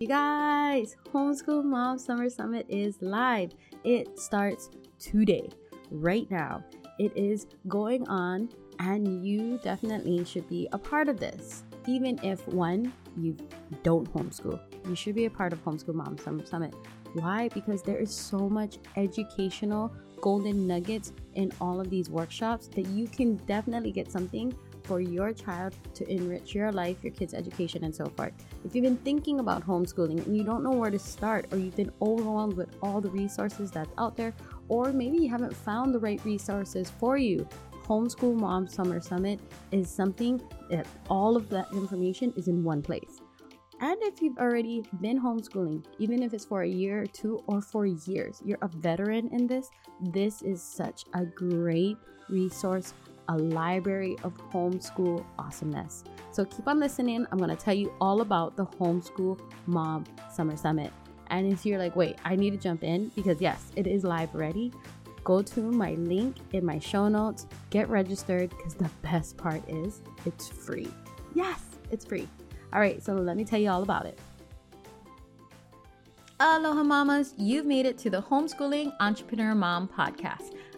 You guys, Homeschool Mom Summer Summit is live. It starts today, right now. It is going on, and you definitely should be a part of this. Even if one, you don't homeschool, you should be a part of Homeschool Mom Summer Summit. Why? Because there is so much educational golden nuggets in all of these workshops that you can definitely get something for your child to enrich your life, your kids' education, and so forth. If you've been thinking about homeschooling and you don't know where to start, or you've been overwhelmed with all the resources that's out there, or maybe you haven't found the right resources for you, Homeschool Mom Summer Summit is something that all of that information is in one place. And if you've already been homeschooling, even if it's for a year or two or for years, you're a veteran in this, this is such a great resource a library of homeschool awesomeness. So keep on listening. I'm going to tell you all about the Homeschool Mom Summer Summit. And if you're like, wait, I need to jump in because yes, it is live ready, go to my link in my show notes, get registered because the best part is it's free. Yes, it's free. All right, so let me tell you all about it. Aloha mamas, you've made it to the Homeschooling Entrepreneur Mom podcast.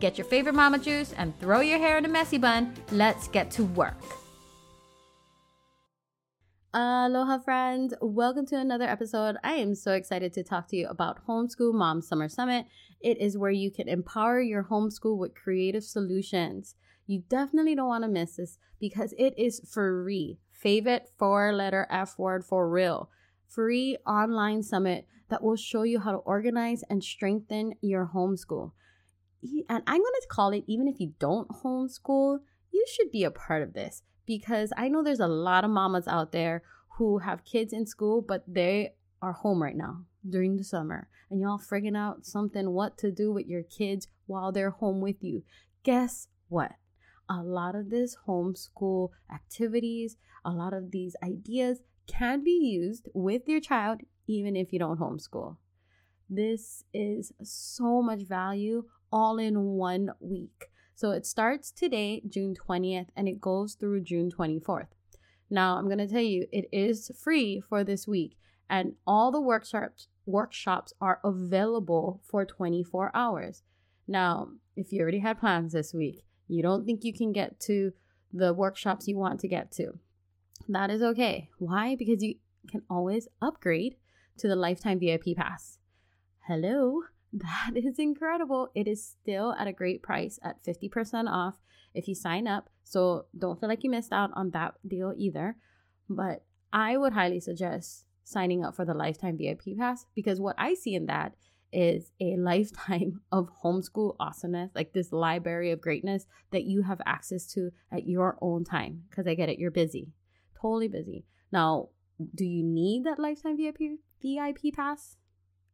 Get your favorite mama juice and throw your hair in a messy bun. Let's get to work. Aloha, friends. Welcome to another episode. I am so excited to talk to you about Homeschool Mom Summer Summit. It is where you can empower your homeschool with creative solutions. You definitely don't want to miss this because it is free. Favorite four letter F word for real. Free online summit that will show you how to organize and strengthen your homeschool and I'm going to call it, even if you don't homeschool, you should be a part of this because I know there's a lot of mamas out there who have kids in school, but they are home right now during the summer and y'all frigging out something what to do with your kids while they're home with you. Guess what? A lot of this homeschool activities, a lot of these ideas can be used with your child even if you don't homeschool. This is so much value all in one week. So it starts today, June 20th, and it goes through June 24th. Now, I'm going to tell you, it is free for this week, and all the workshops workshops are available for 24 hours. Now, if you already had plans this week, you don't think you can get to the workshops you want to get to. That is okay. Why? Because you can always upgrade to the lifetime VIP pass. Hello. That is incredible. It is still at a great price at 50% off if you sign up. So don't feel like you missed out on that deal either. But I would highly suggest signing up for the lifetime VIP pass because what I see in that is a lifetime of homeschool awesomeness, like this library of greatness that you have access to at your own time. Because I get it, you're busy, totally busy. Now, do you need that lifetime VIP VIP pass?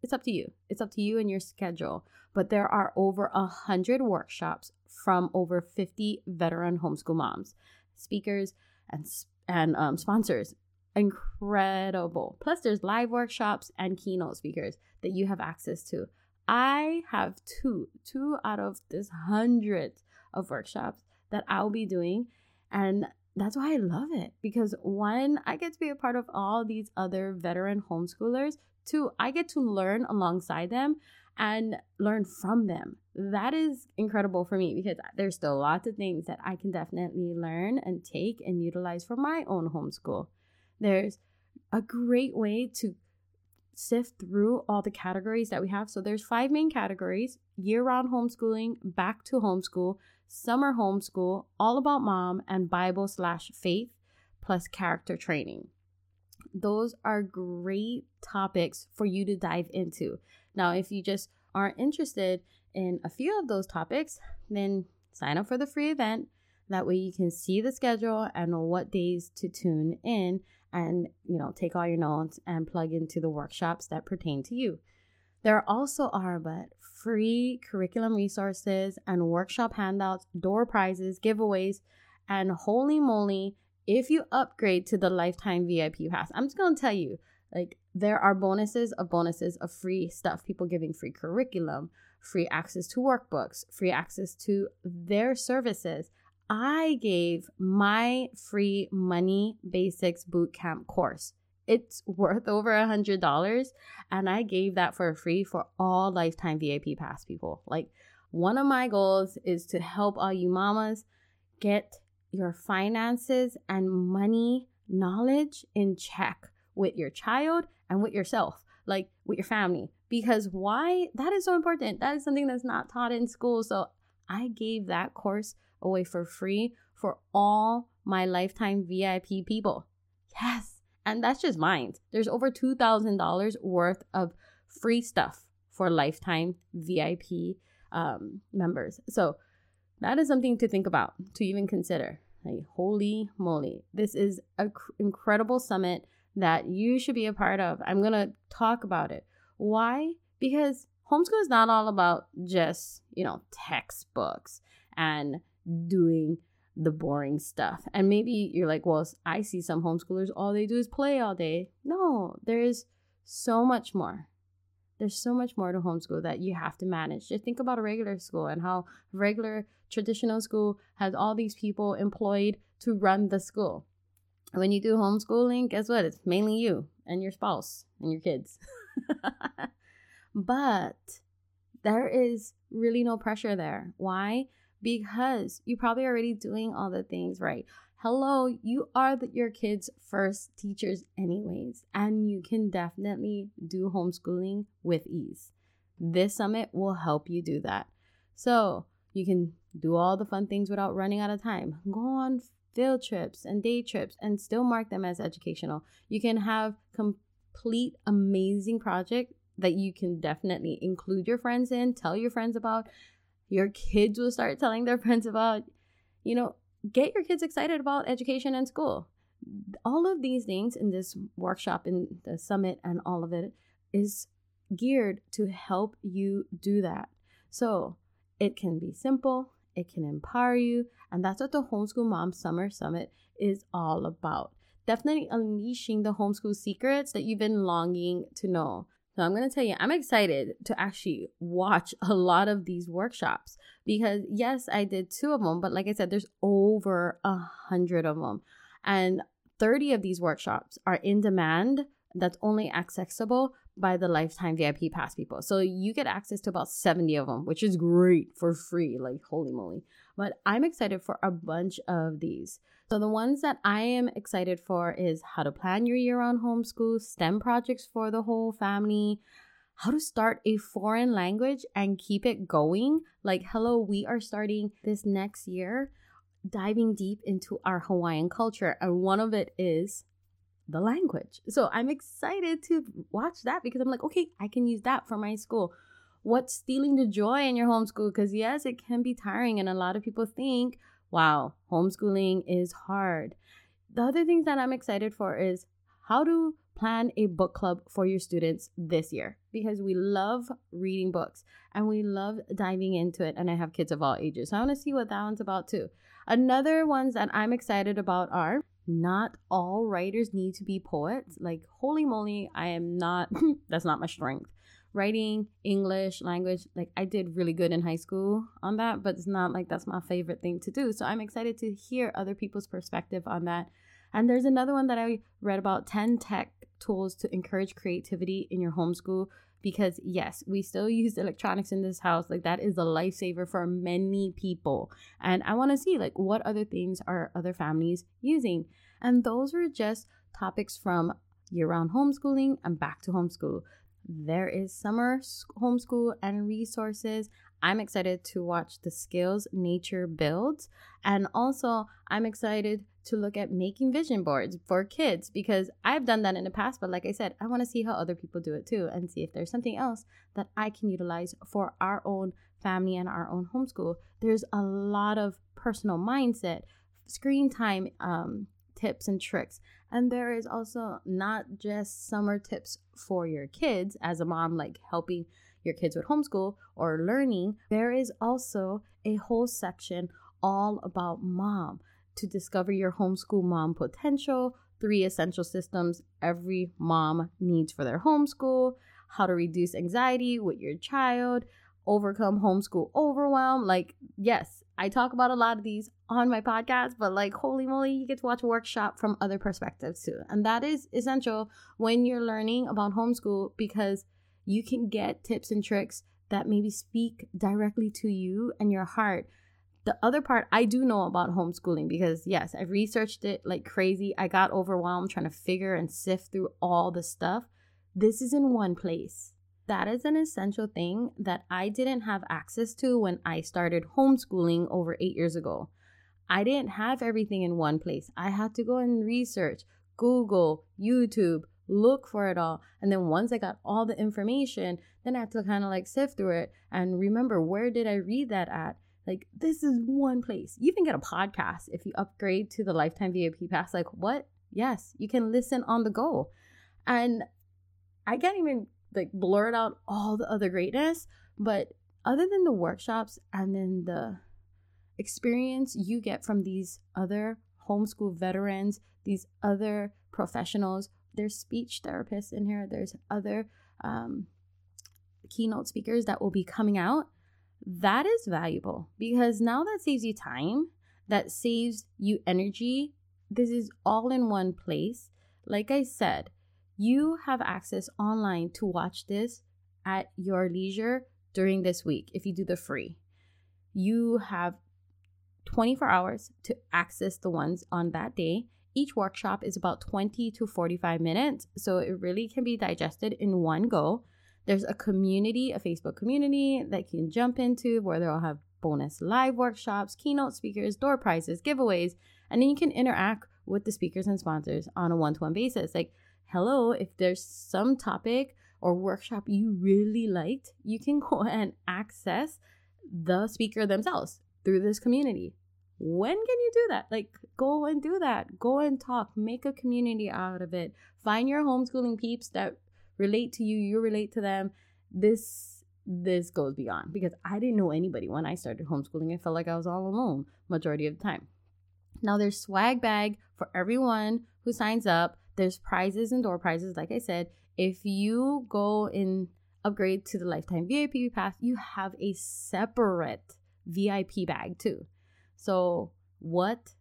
It's up to you. It's up to you and your schedule. But there are over a hundred workshops from over 50 veteran homeschool moms, speakers, and and um, sponsors. Incredible. Plus, there's live workshops and keynote speakers that you have access to. I have two, two out of this hundreds of workshops that I'll be doing. And that's why I love it because one, I get to be a part of all these other veteran homeschoolers Two, I get to learn alongside them and learn from them. That is incredible for me because there's still lots of things that I can definitely learn and take and utilize for my own homeschool. There's a great way to sift through all the categories that we have. So there's five main categories: year-round homeschooling, back to homeschool, summer homeschool, all about mom, and Bible slash faith, plus character training those are great topics for you to dive into. Now, if you just aren't interested in a few of those topics, then sign up for the free event. That way, you can see the schedule and know what days to tune in and, you know, take all your notes and plug into the workshops that pertain to you. There also are but free curriculum resources and workshop handouts, door prizes, giveaways, and holy moly, if you upgrade to the lifetime VIP pass, I'm just gonna tell you, like there are bonuses of bonuses of free stuff. People giving free curriculum, free access to workbooks, free access to their services. I gave my free money basics bootcamp course. It's worth over a hundred dollars, and I gave that for free for all lifetime VIP pass people. Like one of my goals is to help all you mamas get your finances and money knowledge in check with your child and with yourself, like with your family. Because why? That is so important. That is something that's not taught in school. So I gave that course away for free for all my lifetime VIP people. Yes. And that's just mine. There's over $2,000 worth of free stuff for lifetime VIP um, members. So that is something to think about, to even consider. Like, holy moly. This is an cr- incredible summit that you should be a part of. I'm going to talk about it. Why? Because homeschool is not all about just, you know, textbooks and doing the boring stuff. And maybe you're like, well, I see some homeschoolers, all they do is play all day. No, there's so much more. There's so much more to homeschool that you have to manage. Just think about a regular school and how regular traditional school has all these people employed to run the school. When you do homeschooling, guess what? It's mainly you and your spouse and your kids. but there is really no pressure there. Why? Because you're probably already doing all the things right. Hello, you are the, your kids' first teachers, anyways, and you can definitely do homeschooling with ease. This summit will help you do that. So you can do all the fun things without running out of time. Go on field trips and day trips and still mark them as educational. You can have complete amazing project that you can definitely include your friends in, tell your friends about. Your kids will start telling their friends about. You know, get your kids excited about education and school. All of these things in this workshop, in the summit, and all of it is geared to help you do that. So it can be simple, it can empower you, and that's what the Homeschool Mom Summer Summit is all about. Definitely unleashing the homeschool secrets that you've been longing to know. So I'm going to tell you, I'm excited to actually watch a lot of these workshops because yes, I did two of them, but like I said, there's over a hundred of them. And 30 of these workshops are in demand that's only accessible by the lifetime VIP pass people. So you get access to about 70 of them, which is great for free. Like, holy moly. But I'm excited for a bunch of these. So the ones that I am excited for is how to plan your year-round homeschool, STEM projects for the whole family, how to start a foreign language and keep it going. Like, hello, we are starting this next year diving deep into our Hawaiian culture, and one of it is the language. So I'm excited to watch that because I'm like, okay, I can use that for my school. What's stealing the joy in your homeschool? Because yes, it can be tiring, and a lot of people think, wow, homeschooling is hard. The other things that I'm excited for is how to plan a book club for your students this year because we love reading books and we love diving into it. And I have kids of all ages. So I want to see what that one's about too. Another ones that I'm excited about are not all writers need to be poets. Like, holy moly, I am not, that's not my strength writing, English, language. Like I did really good in high school on that, but it's not like that's my favorite thing to do. So I'm excited to hear other people's perspective on that. And there's another one that I read about 10 tech tools to encourage creativity in your homeschool because yes, we still use electronics in this house. Like that is a lifesaver for many people. And I want to see like what other things are other families using. And those were just topics from year-round homeschooling and back to homeschool. There is summer homeschool and resources. I'm excited to watch the skills nature builds. And also, I'm excited to look at making vision boards for kids because I've done that in the past. But like I said, I want to see how other people do it too and see if there's something else that I can utilize for our own family and our own homeschool. There's a lot of personal mindset, screen time um, tips and tricks. And there is also not just summer tips for your kids as a mom, like helping your kids with homeschool or learning. There is also a whole section all about mom to discover your homeschool mom potential, three essential systems every mom needs for their homeschool, how to reduce anxiety with your child, overcome homeschool overwhelm. Like, yes, I talk about a lot of these on my podcast, but like, holy moly, you get to watch a workshop from other perspectives too. And that is essential when you're learning about homeschool because you can get tips and tricks that maybe speak directly to you and your heart. The other part I do know about homeschooling because, yes, I've researched it like crazy. I got overwhelmed trying to figure and sift through all the stuff. This is in one place that is an essential thing that I didn't have access to when I started homeschooling over eight years ago. I didn't have everything in one place. I had to go and research, Google, YouTube, look for it all. And then once I got all the information, then I had to kind of like sift through it and remember where did I read that at? Like, this is one place. You can get a podcast if you upgrade to the lifetime VIP pass. Like, what? Yes, you can listen on the go. And I can't even like blurt out all the other greatness, but other than the workshops and then the experience you get from these other homeschool veterans, these other professionals, there's speech therapists in here, there's other um, keynote speakers that will be coming out. That is valuable because now that saves you time, that saves you energy. This is all in one place. Like I said, you have access online to watch this at your leisure during this week if you do the free. You have 24 hours to access the ones on that day. Each workshop is about 20 to 45 minutes, so it really can be digested in one go. There's a community, a Facebook community that you can jump into where they'll have bonus live workshops, keynote speakers, door prizes, giveaways, and then you can interact with the speakers and sponsors on a one to one basis. Like hello, if there's some topic or workshop you really liked, you can go and access the speaker themselves through this community. When can you do that? Like, go and do that. Go and talk. Make a community out of it. Find your homeschooling peeps that relate to you. You relate to them. This this goes beyond because I didn't know anybody when I started homeschooling. I felt like I was all alone majority of the time. Now there's swag bag for everyone who signs up. There's prizes and door prizes, like I said. If you go and upgrade to the lifetime VIP pass, you have a separate VIP bag too. So what?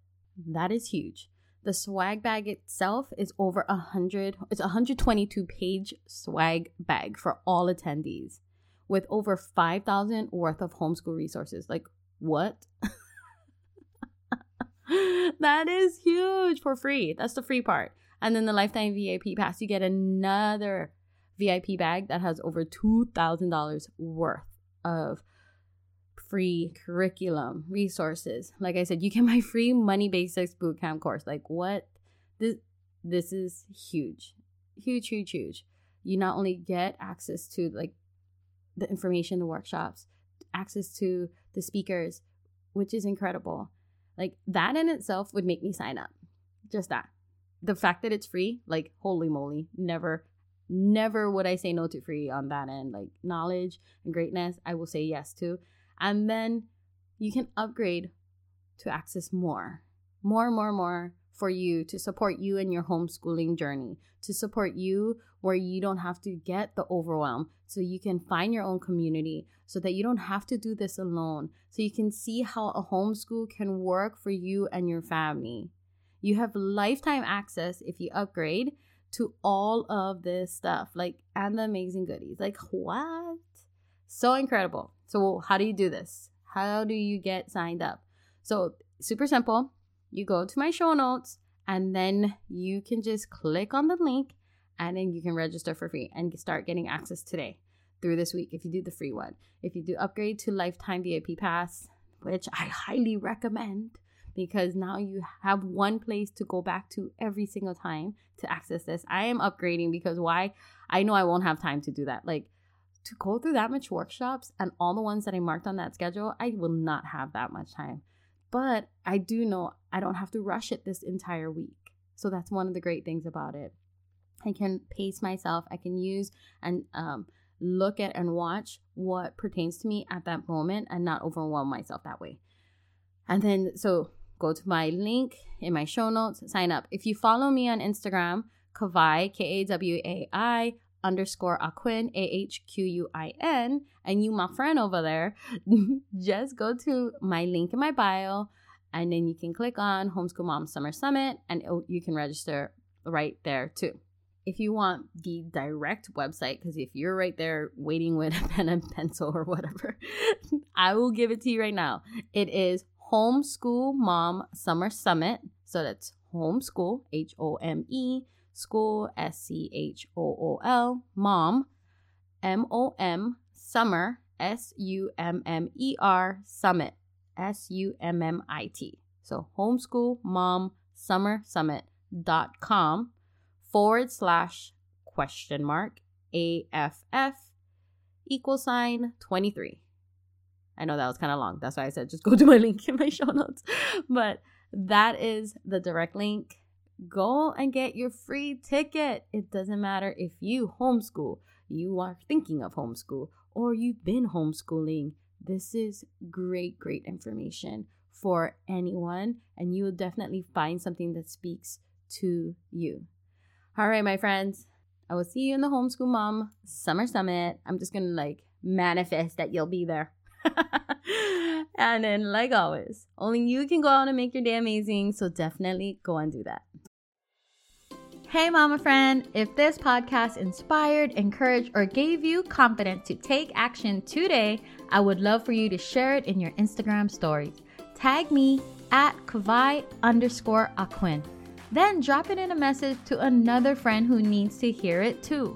That is huge. The swag bag itself is over a hundred. It's a hundred twenty-two page swag bag for all attendees, with over five thousand worth of homeschool resources. Like what? that is huge for free. That's the free part. And then the lifetime VIP pass, you get another VIP bag that has over $2,000 worth of free curriculum resources. Like I said, you get my free money basics bootcamp course. Like what? This this is huge. Huge, huge, huge. You not only get access to like the information, the workshops, access to the speakers, which is incredible. Like that in itself would make me sign up. Just that the fact that it's free, like holy moly, never, never would I say no to free on that end. Like knowledge and greatness, I will say yes to. And then you can upgrade to access more, more, more, more for you to support you in your homeschooling journey, to support you where you don't have to get the overwhelm, so you can find your own community, so that you don't have to do this alone, so you can see how a homeschool can work for you and your family. You have lifetime access if you upgrade to all of this stuff, like and the amazing goodies. Like what? So incredible. So how do you do this? How do you get signed up? So super simple. You go to my show notes and then you can just click on the link and then you can register for free and start getting access today through this week if you do the free one. If you do upgrade to lifetime VIP pass, which I highly recommend, because now you have one place to go back to every single time to access this. I am upgrading because why? I know I won't have time to do that. Like to go through that much workshops and all the ones that I marked on that schedule, I will not have that much time. But I do know I don't have to rush it this entire week. So that's one of the great things about it. I can pace myself. I can use and um, look at and watch what pertains to me at that moment and not overwhelm myself that way. And then, so go to my link in my show notes, sign up. If you follow me on Instagram, Kawai, K A W A I underscore Ahquin, A H Q U I N, and you, my friend over there, just go to my link in my bio and then you can click on Homeschool Mom Summer Summit and you can register right there too. If you want the direct website, because if you're right there waiting with a pen and pencil or whatever, I will give it to you right now. It is Homeschool Mom Summer Summit. So that's homeschool, H O M E, school, S C H O O L, mom, M O M, summer, S U M M E R, summit, S U M M I T. So homeschool mom summer summit dot com forward slash question mark AFF equal sign 23. I know that was kind of long. That's why I said just go to my link in my show notes. But that is the direct link. Go and get your free ticket. It doesn't matter if you homeschool, you are thinking of homeschool, or you've been homeschooling. This is great, great information for anyone, and you will definitely find something that speaks to you. All right, my friends, I will see you in the Homeschool Mom Summer Summit. I'm just going to like manifest that you'll be there. and then, like always, only you can go out and make your day amazing. So definitely go and do that. Hey, mama friend, if this podcast inspired, encouraged, or gave you confidence to take action today, I would love for you to share it in your Instagram stories. Tag me at Kawai underscore Ahquin. Then drop it in a message to another friend who needs to hear it too.